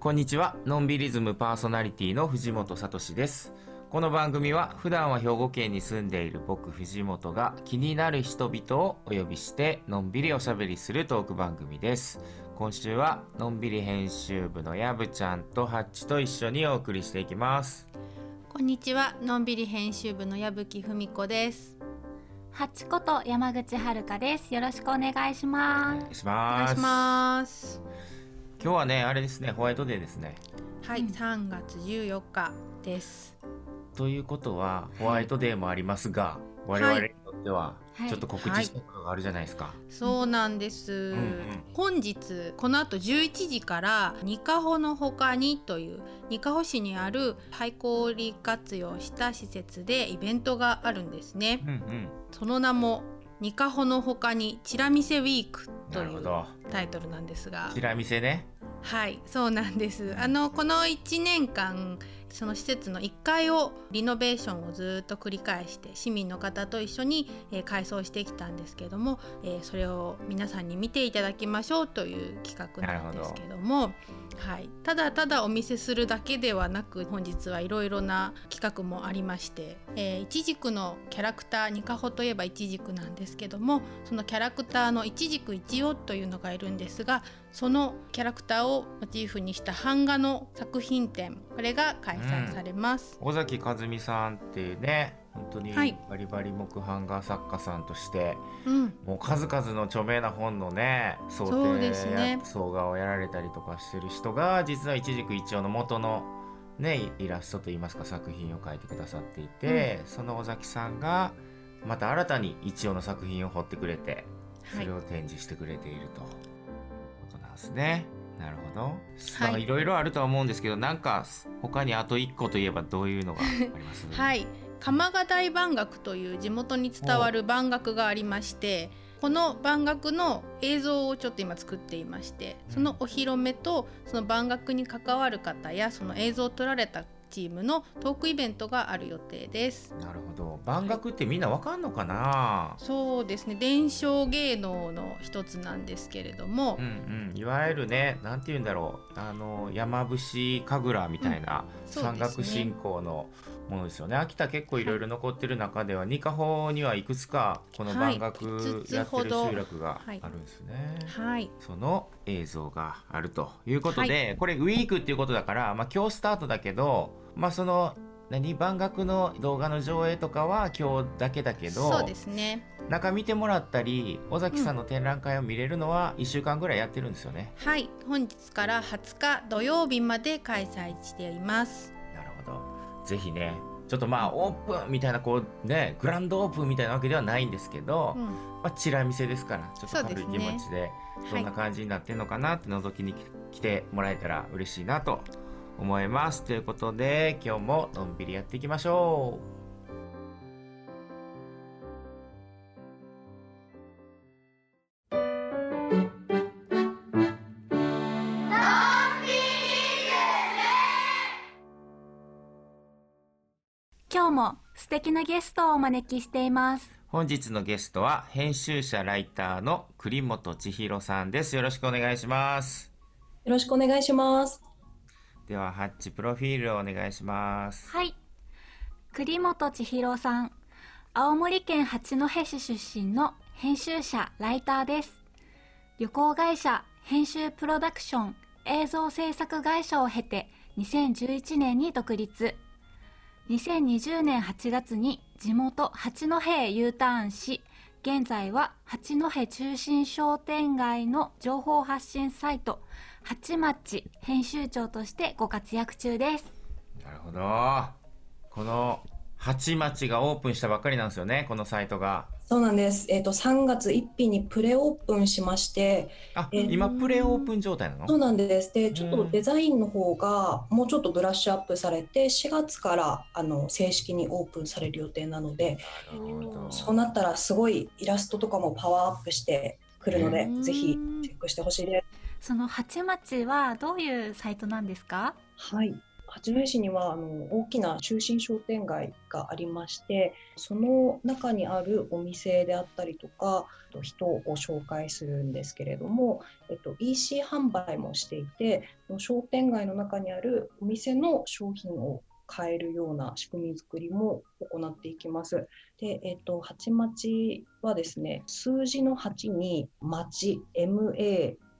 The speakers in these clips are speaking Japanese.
こんにちは。のんびりズムパーソナリティの藤本聡です。この番組は普段は兵庫県に住んでいる僕藤本が気になる人々をお呼びしてのんびりおしゃべりするトーク番組です。今週はのんびり編集部のやぶちゃんとハッチと一緒にお送りしていきます。こんにちは。のんびり編集部の矢吹文子です。ハチこと山口遥です。よろしくお願いします。お願いします。今日はね、あれですね、ホワイトデーですね。はい、3月14日です。ということは、ホワイトデーもありますが、はい、我々にとっては、ちょっと告知したことがあるじゃないですか。はい、そうなんです。うんうん、本日この後11時からニカホの他にというニカホ市にある廃校利活用した施設でイベントがあるんですね。うんうん、その名もニカホの他にチラ見せウィークというタイトルなんですが。チラ見せね。はいそうなんですあのこの1年間その施設の1階をリノベーションをずっと繰り返して市民の方と一緒に、えー、改装してきたんですけども、えー、それを皆さんに見ていただきましょうという企画なんですけどもはい、ただただお見せするだけではなく本日はいろいろな企画もありまして、えー、いちじくのキャラクターニカホといえばいちじくなんですけどもそのキャラクターのいちじく一葉というのがいるんですがそのキャラクターをモチーフにした版画の作品展これが開催されます、うん、尾崎和美さんっていうね本当にバリバリ木版画作家さんとして、はい、もう数々の著名な本のね想定や総画をやられたりとかしてる人が実は一軸一応の元のねイラストといいますか作品を描いてくださっていて、うん、その尾崎さんがまた新たに一応の作品を彫ってくれてそれを展示してくれていると。いうことなんですね。なるほど。まあ、いろいろあるとは思うんですけど、なんか他にあと1個といえばどういうのがあります？はい鎌ヶ大万学という地元に伝わる番楽がありましてこの番楽の映像をちょっと今作っていましてそのお披露目とその番楽に関わる方やその映像を撮られたチームのトークイベントがある予定です。なるほど。番楽ってみんなわかんのかな、はい、そうですね。伝承芸能の一つなんですけれども、うんうん、いわゆるねなんて言うんだろう。あの山伏神楽みたいな、うん、山岳信仰のものですよね。秋田結構いろいろ残ってる中では、はい、二カホにはいくつかこの番楽やってる集落があるんですね、はい、その映像があるということで、はい、これウィークっていうことだから、まあ、今日スタートだけどまあその何番楽の動画の上映とかは今日だけだけどそうですね。中見てもらったり尾崎さんの展覧会を見れるのは1週間ぐらいやってるんですよね、うん、はい。本日から20日土曜日まで開催しています。なるほど。ぜひねちょっとまあオープンみたいなこうねグランドオープンみたいなわけではないんですけど、うん、まあチラ見せですからちょっと軽い気持ちでどんな感じになってるのかなって覗きに来てもらえたら嬉しいなと思います。ということで、今日ものんびりやっていきましょう。今日も素敵なゲストをお招きしています。本日のゲストは編集者ライターの栗本千尋さんです。よろしくお願いします。よろしくお願いします。では、ハッチプロフィールをお願いします。はい。栗本千尋さん。青森県八戸市出身の編集者、ライターです。旅行会社、編集プロダクション、映像制作会社を経て、2011年に独立。2020年8月に地元八戸へ U ターンし、現在は八戸中心商店街の情報発信サイト、八町編集長としてご活躍中です。なるほど。この八町がオープンしたばっかりなんですよね、このサイトが。そうなんです。えっ、ー、と3月1日にプレオープンしまして、あ、えー、今プレオープン状態なの？そうなんです。で、ちょっとデザインの方がもうちょっとブラッシュアップされて、4月からあの正式にオープンされる予定なので、そうなったらすごいイラストとかもパワーアップしてくるので、ぜひチェックしてほしいです。その八町はどういうサイトなんですか？はい八戸市にはあの大きな中心商店街がありましてその中にあるお店であったりとか人を紹介するんですけれども、えっと、EC 販売もしていて商店街の中にあるお店の商品を買えるような仕組み作りも行っていきます。で、えっと、八町はですね、数字の8に町、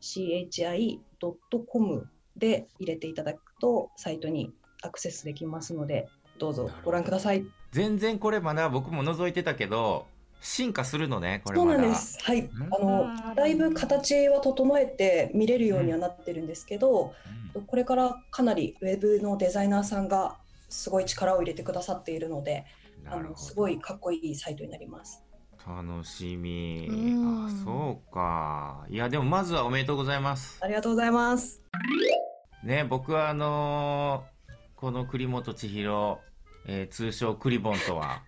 machi.com で入れていただくとサイトにアクセスできますのでどうぞご覧ください。全然これまだ僕も覗いてたけど進化するのねこれそうなんです。はい。あのだいぶ形は整えて見れるようにはなってるんですけど、うん、これからかなりウェブのデザイナーさんがすごい力を入れてくださっているのであのすごいかっこいいサイトになります楽しみ。あそうか。いやでもまずはおめでとうございます。ありがとうございます。ね僕はあのー、この栗本千尋、えー、通称クリボンとは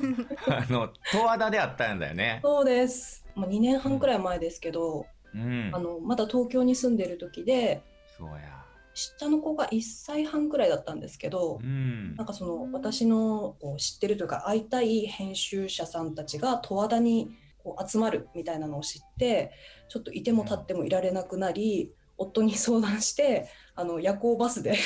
あの十和田であったんだよね。そうです。もう2年半くらい前ですけど、うん、あのまだ東京に住んでる時でそうや下の子が1歳半くらいだったんですけど、うん、なんかその私の知ってるというか会いたい編集者さんたちが十和田にこう集まるみたいなのを知ってちょっといても立ってもいられなくなり、夫に相談してあの夜行バスで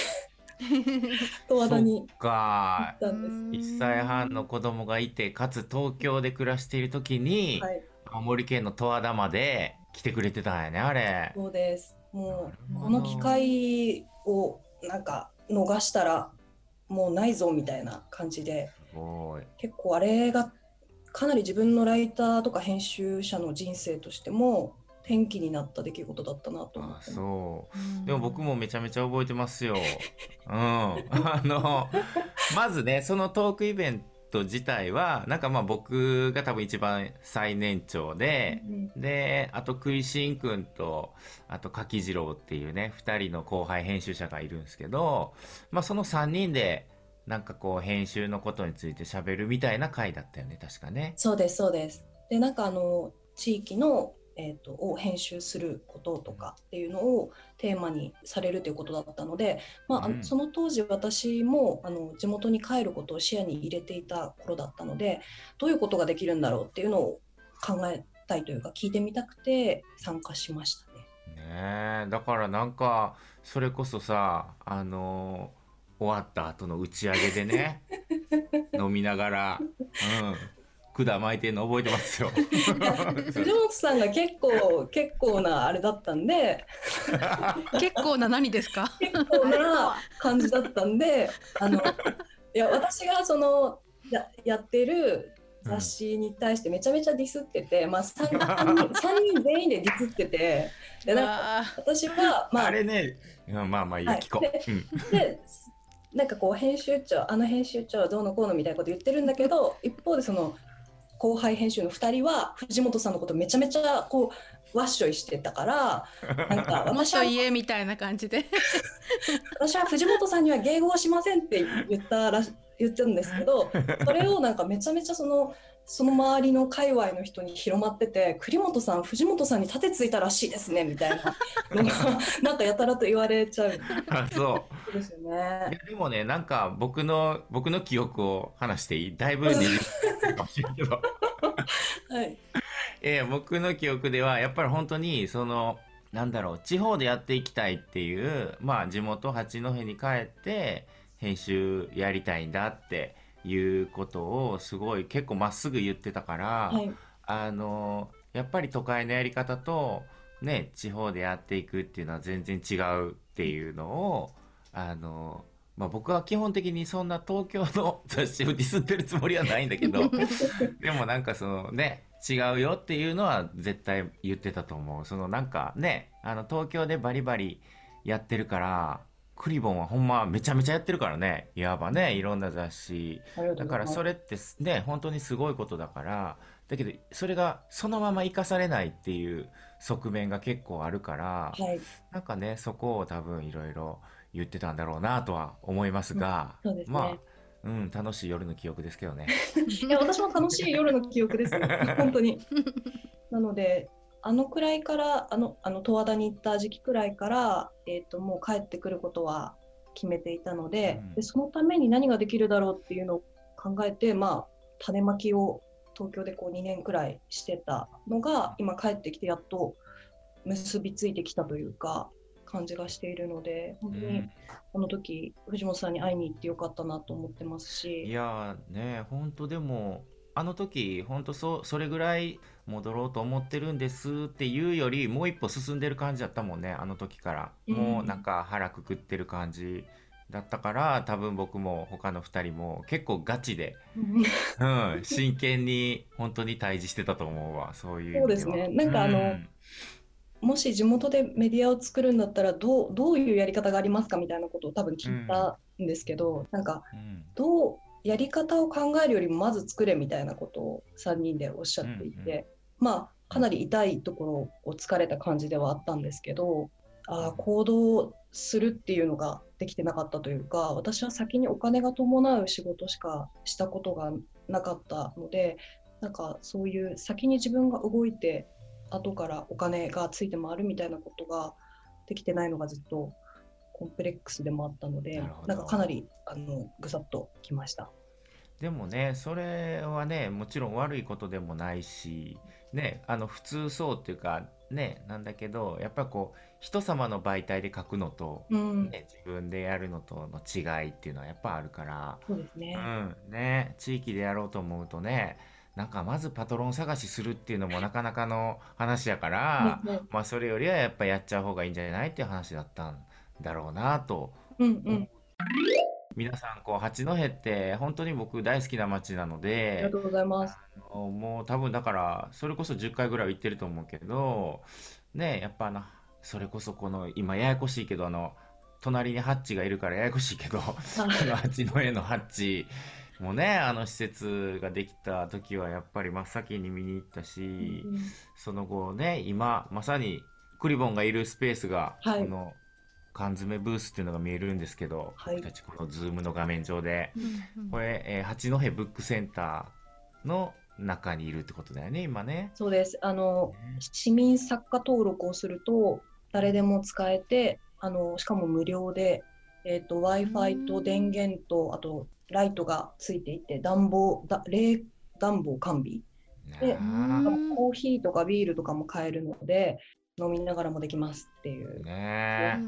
十和田に行ったんです。1歳半の子供がいてかつ東京で暮らしている時に、はい、青森県の十和田まで来てくれてたんやねあれ。そうですもうこの機会をなんか逃したらもうないぞみたいな感じで結構あれがかなり自分のライターとか編集者の人生としても転機になった出来事だったなと思って。そう、うん、でも僕もめちゃめちゃ覚えてますよ。うん、あの まずねそのトークイベント自体はなんかまあ僕が多分一番最年長で、うん、であと食いしんくんとあと柿次郎っていうね2人の後輩編集者がいるんですけど、まあ、その3人でなんかこう編集のことについて喋るみたいな回だったよね確かね。そうですそうですでなんかあの地域のえーと、を編集することとかっていうのをテーマにされるということだったので、まあ、うん、その当時私もあの地元に帰ることを視野に入れていた頃だったのでどういうことができるんだろうっていうのを考えたいというか聞いてみたくて参加しましたね。ねだからなんかそれこそさあの終わった後の打ち上げでね 飲みながら、うん、管巻いてるの覚えてますよ。藤本さんが結構結構なあれだったんで。結構な何ですか？結構な感じだったんであのいや私がそのややってる雑誌に対してめちゃめちゃディスってて、まあ 3, 3, 3人全員でディスっててでなんか私はまああれね。まあまあいい、はい、聞こう。でなんかこう編集長あの編集長はどうのこうのみたいなこと言ってるんだけど一方でその後輩編集の2人は藤本さんのことめちゃめちゃこうわっしょいしてたから なんか私は家みたいな感じで。私は藤本さんには迎合しませんって言ったら言ってるんですけどそれをなんかめちゃめちゃそのその周りの界隈の人に広まってて栗本さん藤本さんに盾ついたらしいですねみたいな。のがなんかやたらと言われちゃう。あそう。ですよね。でもねなんか僕の僕の記憶を話していい？だいぶかもしれんけど。はい。えー、僕の記憶ではやっぱり本当にそのなんだろう地方でやっていきたいっていうまあ地元八戸に帰って編集やりたいんだっていうことをすごい結構まっすぐ言ってたから、はい、あのやっぱり都会のやり方とね地方でやっていくっていうのは全然違うっていうのをあのまあ、僕は基本的にそんな東京の雑誌をディスってるつもりはないんだけど でもなんかそのね違うよっていうのは絶対言ってたと思う。そのなんかねあの東京でバリバリやってるからクリボンはほんまめちゃめちゃやってるからね。いわばねいろんな雑誌。だからそれってね本当にすごいことだから。だけどそれがそのまま生かされないっていう側面が結構あるから、はい、なんかねそこを多分いろいろ言ってたんだろうなとは思いますが、うん。すね、まあうん、楽しい夜の記憶ですけどね。いや私も楽しい夜の記憶です、本当に。なのであのくらいからあのあの十和田に行った時期くらいから、えーと、もう帰ってくることは決めていたのでうん、でそのために何ができるだろうっていうのを考えて、まあ、種まきを東京でこう2年くらいしてたのが今帰ってきてやっと結びついてきたというか感じがしているので本当にこの時、藤本さんに会いに行ってよかったなと思ってますし。いやね本当でもあの時本当そそれぐらい戻ろうと思ってるんですっていうよりもう一歩進んでる感じだったもんねあの時から、もうなんか腹くくってる感じだったから多分僕も他の2人も結構ガチで、うん、真剣に本当に対峙してたと思うわそういうそうですね。なんかあの、うん。もし地元でメディアを作るんだったらどうどういうやり方がありますかみたいなことを多分聞いたんですけど、うん、なんか、どうやり方を考えるよりもまず作れみたいなことを3人でおっしゃっていて、うんうん、まあかなり痛いところを疲れた感じではあったんですけどあ行動するっていうのができてなかったというか私は先にお金が伴う仕事しかしたことがなかったのでなんかそういう先に自分が動いて後からお金がついて回るみたいなことができてないのがずっとコンプレックスでもあったのでなんかかなりあのぐさっときました。でもねそれはねもちろん悪いことでもないしねあの普通そうっていうかねなんだけどやっぱこう人様の媒体で書くのと、うん、ね、自分でやるのとの違いっていうのはやっぱあるから。そうですね,、うん、ね地域でやろうと思うとねなんかまずパトロン探しするっていうのもなかなかの話やから、まあそれよりはやっぱやっちゃう方がいいんじゃないっていう話だったんだろうなと。うんうん。皆さんこう八戸って本当に僕大好きな街なのでありがとうございます。もう多分だからそれこそ10回ぐらいは行ってると思うけどねやっぱあのそれこそこの今ややこしいけどあの隣にハッチがいるからややこしいけど 八戸のハッチもねあの施設ができた時はやっぱり真っ先に見に行ったし、うん、その後ね今まさにクリボンがいるスペースが、はい、この缶詰ブースっていうのが見えるんですけど、はい、僕たちこのズームの画面上で、うんうん、これ、えー、八戸ブックセンターの中にいるってことだよね今ね。そうです。あの、ね、市民作家登録をすると誰でも使えてあのしかも無料で、えーと、w i f i と電源とあとライトがついていて暖房だ冷暖房完備。でコーヒーとかビールとかも買えるので飲みながらもできますっていう。ね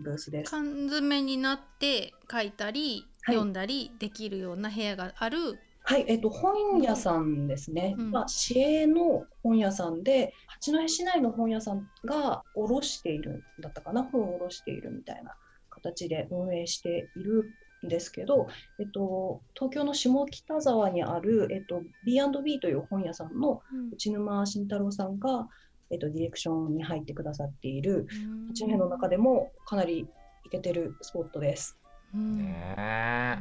ブースです。缶詰になって書いたり、読んだりできるような部屋がある。はい、えっと、本屋さんですね、うん、まあ、市営の本屋さんで八戸市内の本屋さんが卸しているんだったかな。本を卸しているみたいな形で運営しているんですけど、えっと、東京の下北沢にある、えっと、B&B という本屋さんの内沼慎太郎さんが、えっと、ディレクションに入ってくださっている八戸の中でもかなりイケてるスポットです。ねえ、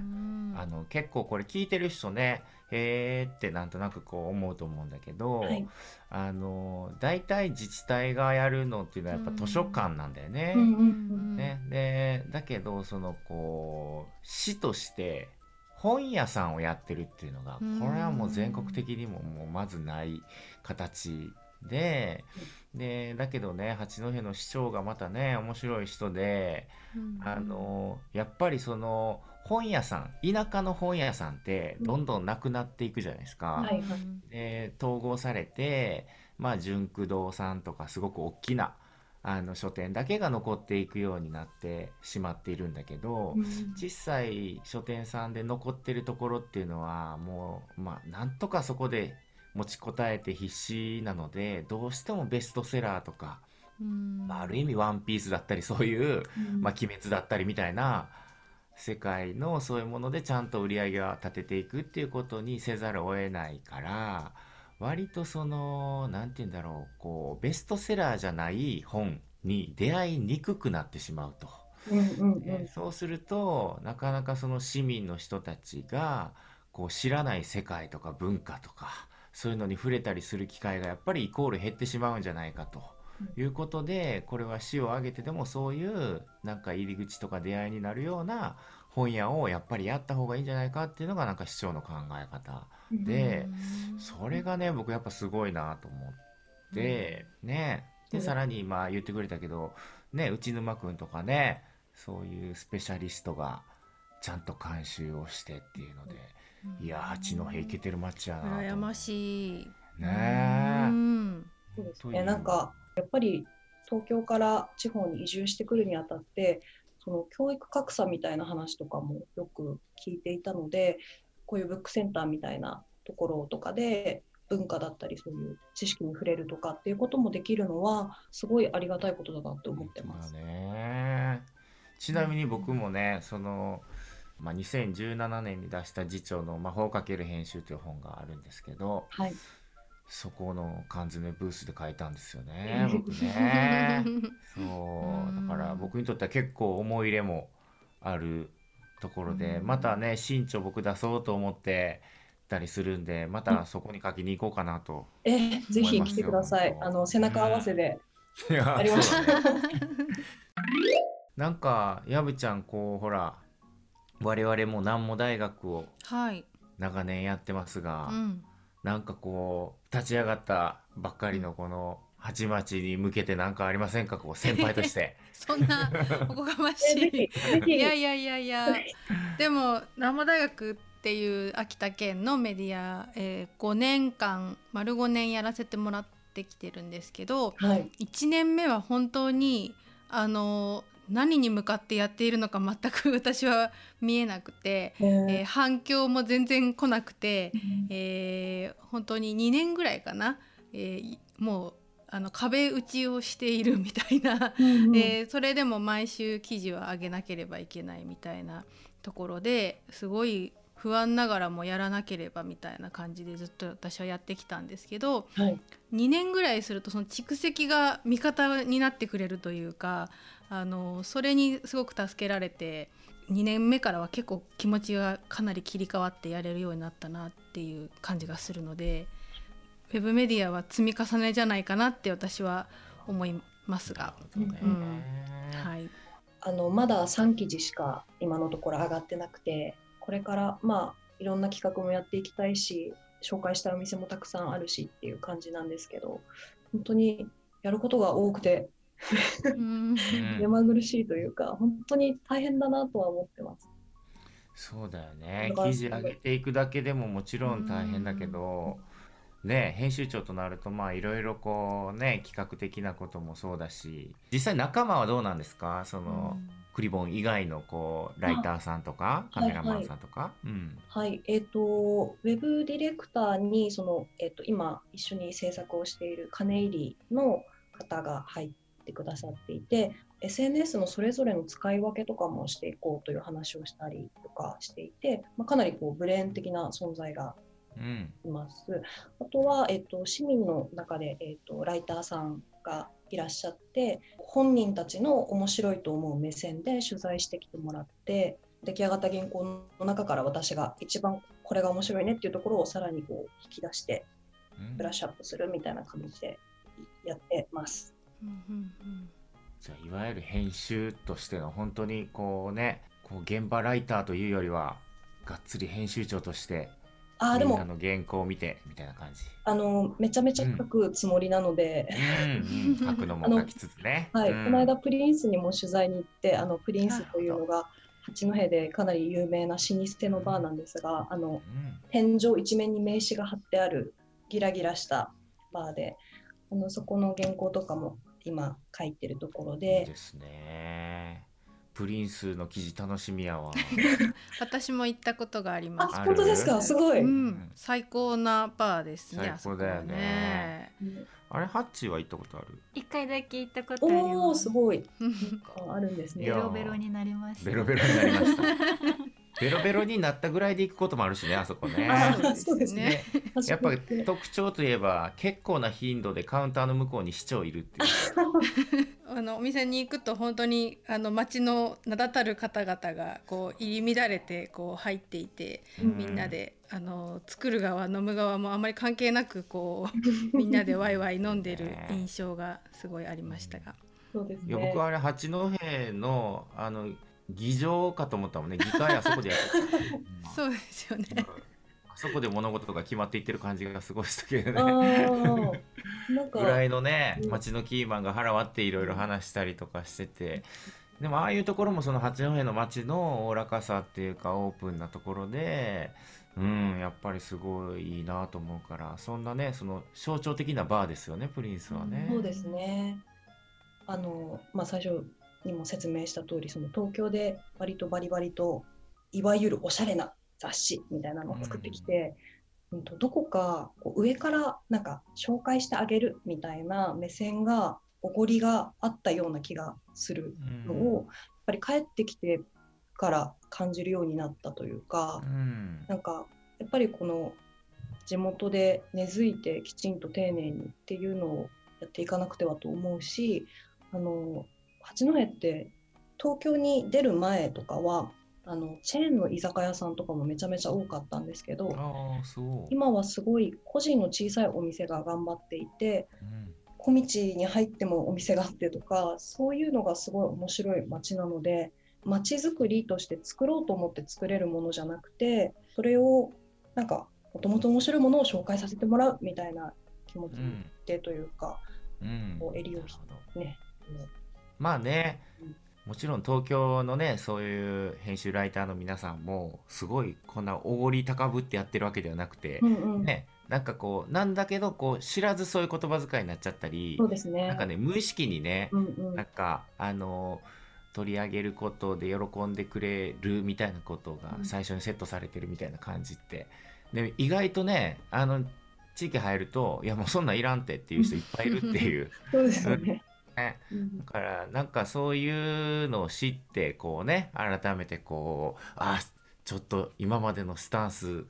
あの結構これ聞いてる人ねへえってなんとなくこう思うと思うんだけど、はい、あの大体自治体がやるのっていうのはやっぱ図書館なんだよね。ね。でだけどそのこう市として本屋さんをやってるっていうのがこれはもう全国的にももうまずない形ででだけどね八戸の市長がまたね面白い人で、うん、あのやっぱりその本屋さん田舎の本屋さんってどんどんなくなっていくじゃないですか。はいで統合されてまあ純駆堂さんとかすごく大きなあの書店だけが残っていくようになってしまっているんだけど、うん、実際書店さんで残ってるところっていうのはもうまあなんとかそこで持ちこたえて必死なのでどうしてもベストセラーとか、まあ、ある意味「ワンピースだったりそういう、まあ、鬼滅だったりみたいな世界のそういうものでちゃんと売り上げを立てていくっていうことにせざるを得ないから割とその何て言うんだろうこうベストセラーじゃない本に出会いにくくなってしまうと。そうするとなかなかその市民の人たちがこう知らない世界とか文化とかそういうのに触れたりする機会がやっぱりイコール減ってしまうんじゃないかと。いうことでこれは市を挙げてでもそういうなんか入り口とか出会いになるような本屋をやっぱりやった方がいいんじゃないかっていうのがなんか市長の考え方でそれがね僕やっぱすごいなと思って。ねでさらにまあ言ってくれたけどね内沼君とかねそういうスペシャリストがちゃんと監修をしてっていうので、うん、いや八戸行けてる街やな羨ましい。ねえ、うん、そうですね。なんかやっぱり東京から地方に移住してくるにあたってその教育格差みたいな話とかもよく聞いていたのでこういうブックセンターみたいなところとかで文化だったりそういう知識に触れるとかっていうこともできるのはすごいありがたいことだなって思ってます。ね、ちなみに僕もね、その、まあ、2017年に出した次長の「魔法かける編集」という本があるんですけど、はい、そこの缶詰ブースで書いたんですよね僕ね。そう。だから僕にとっては結構思い入れもあるところでまたね新潮僕出そうと思ってたりするんでまたそこに書きに行こうかなとえー、ぜひ来てください。あの背中合わせで、うん、ありました、ね、なんかやぶちゃんこうほら我々も南模大学を長年やってますが、はいうん、なんかこう立ち上がったばっかりのこの八町に向けて何かありませんか？こう先輩として。そんなおこがましい。いやいやいやいや。でも南模大学っていう秋田県のメディア、えー、5年間丸5年やらせてもらってきてるんですけど、はい、1年目は本当にあの何に向かってやっているのか全く 私は見えなくて、えー、反響も全然来なくて、えー、本当に2年ぐらいかな、えー、もうあの壁打ちをしているみたいな、えー、それでも毎週記事を上げなければいけないみたいなところですごい不安ながらもやらなければみたいな感じでずっと私はやってきたんですけど、はい、2年ぐらいするとその蓄積が味方になってくれるというかあのそれにすごく助けられて2年目からは結構気持ちがかなり切り替わってやれるようになったなっていう感じがするのでウェブメディアは積み重ねじゃないかなって私は思いますが。うん、はい、あのまだ3記事しか今のところ上がってなくてこれからまあいろんな企画もやっていきたいし紹介したいお店もたくさんあるしっていう感じなんですけど本当にやることが多くて目まぐるしいというか本当に大変だなとは思ってます。そうだよね。記事上げていくだけでももちろん大変だけど、ね、編集長となるとまあいろいろこうね企画的なこともそうだし実際仲間はどうなんですか？その、クリボン以外のこうライターさんとかカメラマンさんとか、はい、はい。うん、はい、えっ、ー、とウェブディレクターにそのえっ、ー、と今一緒に制作をしている金入りの方が入ってくださっていて SNS のそれぞれの使い分けとかもしていこうという話をしたりとかしていて、まあ、かなりこうブレーン的な存在がいます。うん、あとは、えっと、市民の中で、えっと、ライターさんがいらっしゃって本人たちの面白いと思う目線で取材してきてもらって出来上がった原稿の中から私が一番これが面白いねっていうところをさらにこう引き出してブラッシュアップするみたいな感じでやってます。じゃあいわゆる編集としての本当にこうねこう現場ライターというよりはがっつり編集長としてあでもの原稿を見てみたいな感じ。あのめちゃめちゃ書くつもりなので、うん。うん、書くのも書きつつね。はい、うん、この間プリンスにも取材に行ってあのプリンスというのが八戸でかなり有名な老舗のバーなんですがあの、天井一面に名刺が貼ってあるギラギラしたバーであのそこの原稿とかも今書いてるところで。いいですね。プリンスの記事楽しみやわ。私も行ったことがあります。本当ですか？すごい、うん、最高なバーですね最高だよね、ね、あれハッチは行ったことある？一回だけ行ったことあります。おすごい。あるんですね。ベロベロになりました。ベロベロになりました ベロベロになったぐらいで行くこともあるしね あそこね。そうですね。やっぱ特徴といえば結構な頻度でカウンターの向こうに市長いるっていう。あのお店に行くと本当にあの町の名だたる方々がこう入り乱れてこう入っていて、みんなであの作る側飲む側もあまり関係なくこう みんなでワイワイ飲んでる印象がすごいありましたが。そうですね、いや僕はあれ八戸のあの議場かと思ったもんね。議会あそこでやって。る、そうですよね、あそこで物事が決まっていってる感じがすごいしたけどね。ぐらいのね町のキーマンが腹割っていろいろ話したりとかしてて。でもああいうところもその八戸の街のおおらかさっていうかオープンなところでうんやっぱりすごいいいなと思うから。そんなねその象徴的なバーですよねプリンスはね。そうですね。あの、まあ、最初にも説明した通りそり東京で割とバリバリといわゆるおしゃれな雑誌みたいなのを作ってきて、うん、とどこかこう上からなんか紹介してあげるみたいな目線がおごりがあったような気がするのを、うん、やっぱり帰ってきてから感じるようになったというか、うん、なんかやっぱりこの地元で根付いてきちんと丁寧にっていうのをやっていかなくてはと思うしあの八戸って東京に出る前とかはあのチェーンの居酒屋さんとかもめちゃめちゃ多かったんですけど今はすごい個人の小さいお店が頑張っていて、うん、小道に入ってもお店があってとかそういうのがすごい面白い街なので街づくりとして作ろうと思って作れるものじゃなくてそれをなんかもともと面白いものを紹介させてもらうみたいな気持ちでというか、うん、こう襟をね、まあね、うん。もちろん東京のね、そういう編集ライターの皆さんも、すごいこんなおごり高ぶってやってるわけではなくて、うんうん、ね、なんかこう、なんだけど、こう、知らずそういう言葉遣いになっちゃったり、そうですね。なんかね、無意識にね、うんうん、なんか、あの、取り上げることで喜んでくれるみたいなことが最初にセットされてるみたいな感じって、で意外とねあの地域入るといやもうそんなんいらんってっていう人いっぱいいるっていう。そうですねね、だからなんかそういうのを知ってこうね改めてこうあちょっと今までのスタンス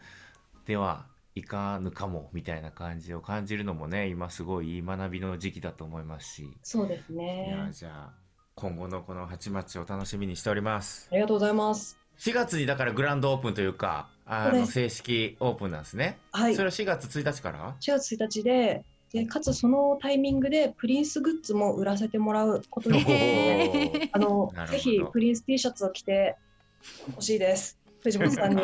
ではいかぬかもみたいな感じを感じるのもね今すごいいい学びの時期だと思いますし。そうですね。いやじゃあ今後のこの八町を楽しみにしております。ありがとうございます。4月にだからグランドオープンというかあの正式オープンなんですね。はい。それは4月1日から？4月1日ででかつそのタイミングでプリンスグッズも売らせてもらうことになってあのぜひプリンス T シャツを着てほしいです。藤本さんに。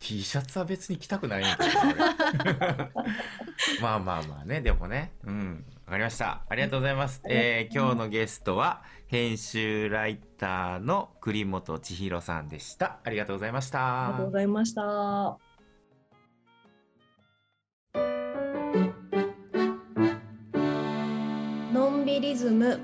T シャツは別に着たくないんだけど まあまあまあね。でもね。うん。わかりました。ありがとうございます、えー、今日のゲストは編集ライターの栗本千尋さんでした。ありがとうございました。ありがとうございましたビリズム。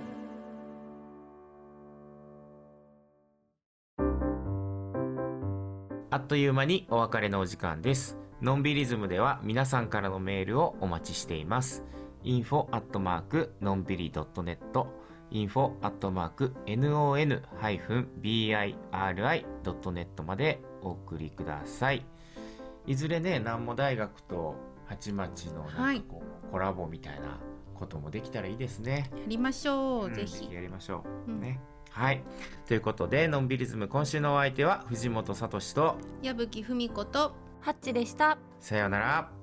あっという間にお別れのお時間です。のんびりズムでは皆さんからのメールをお待ちしています。info アットマークのんびり .net info アットマーク non-biri.net までお送りください。いずれね南模大学と八町のなんかこう、はい、コラボみたいなこともできたらいいですね。やりましょう、うん、ぜひ。やりましょう。うん、ね。はい。ということで、のんびりズム今週のお相手は藤本聡と矢吹文子とハッチでした。さようなら。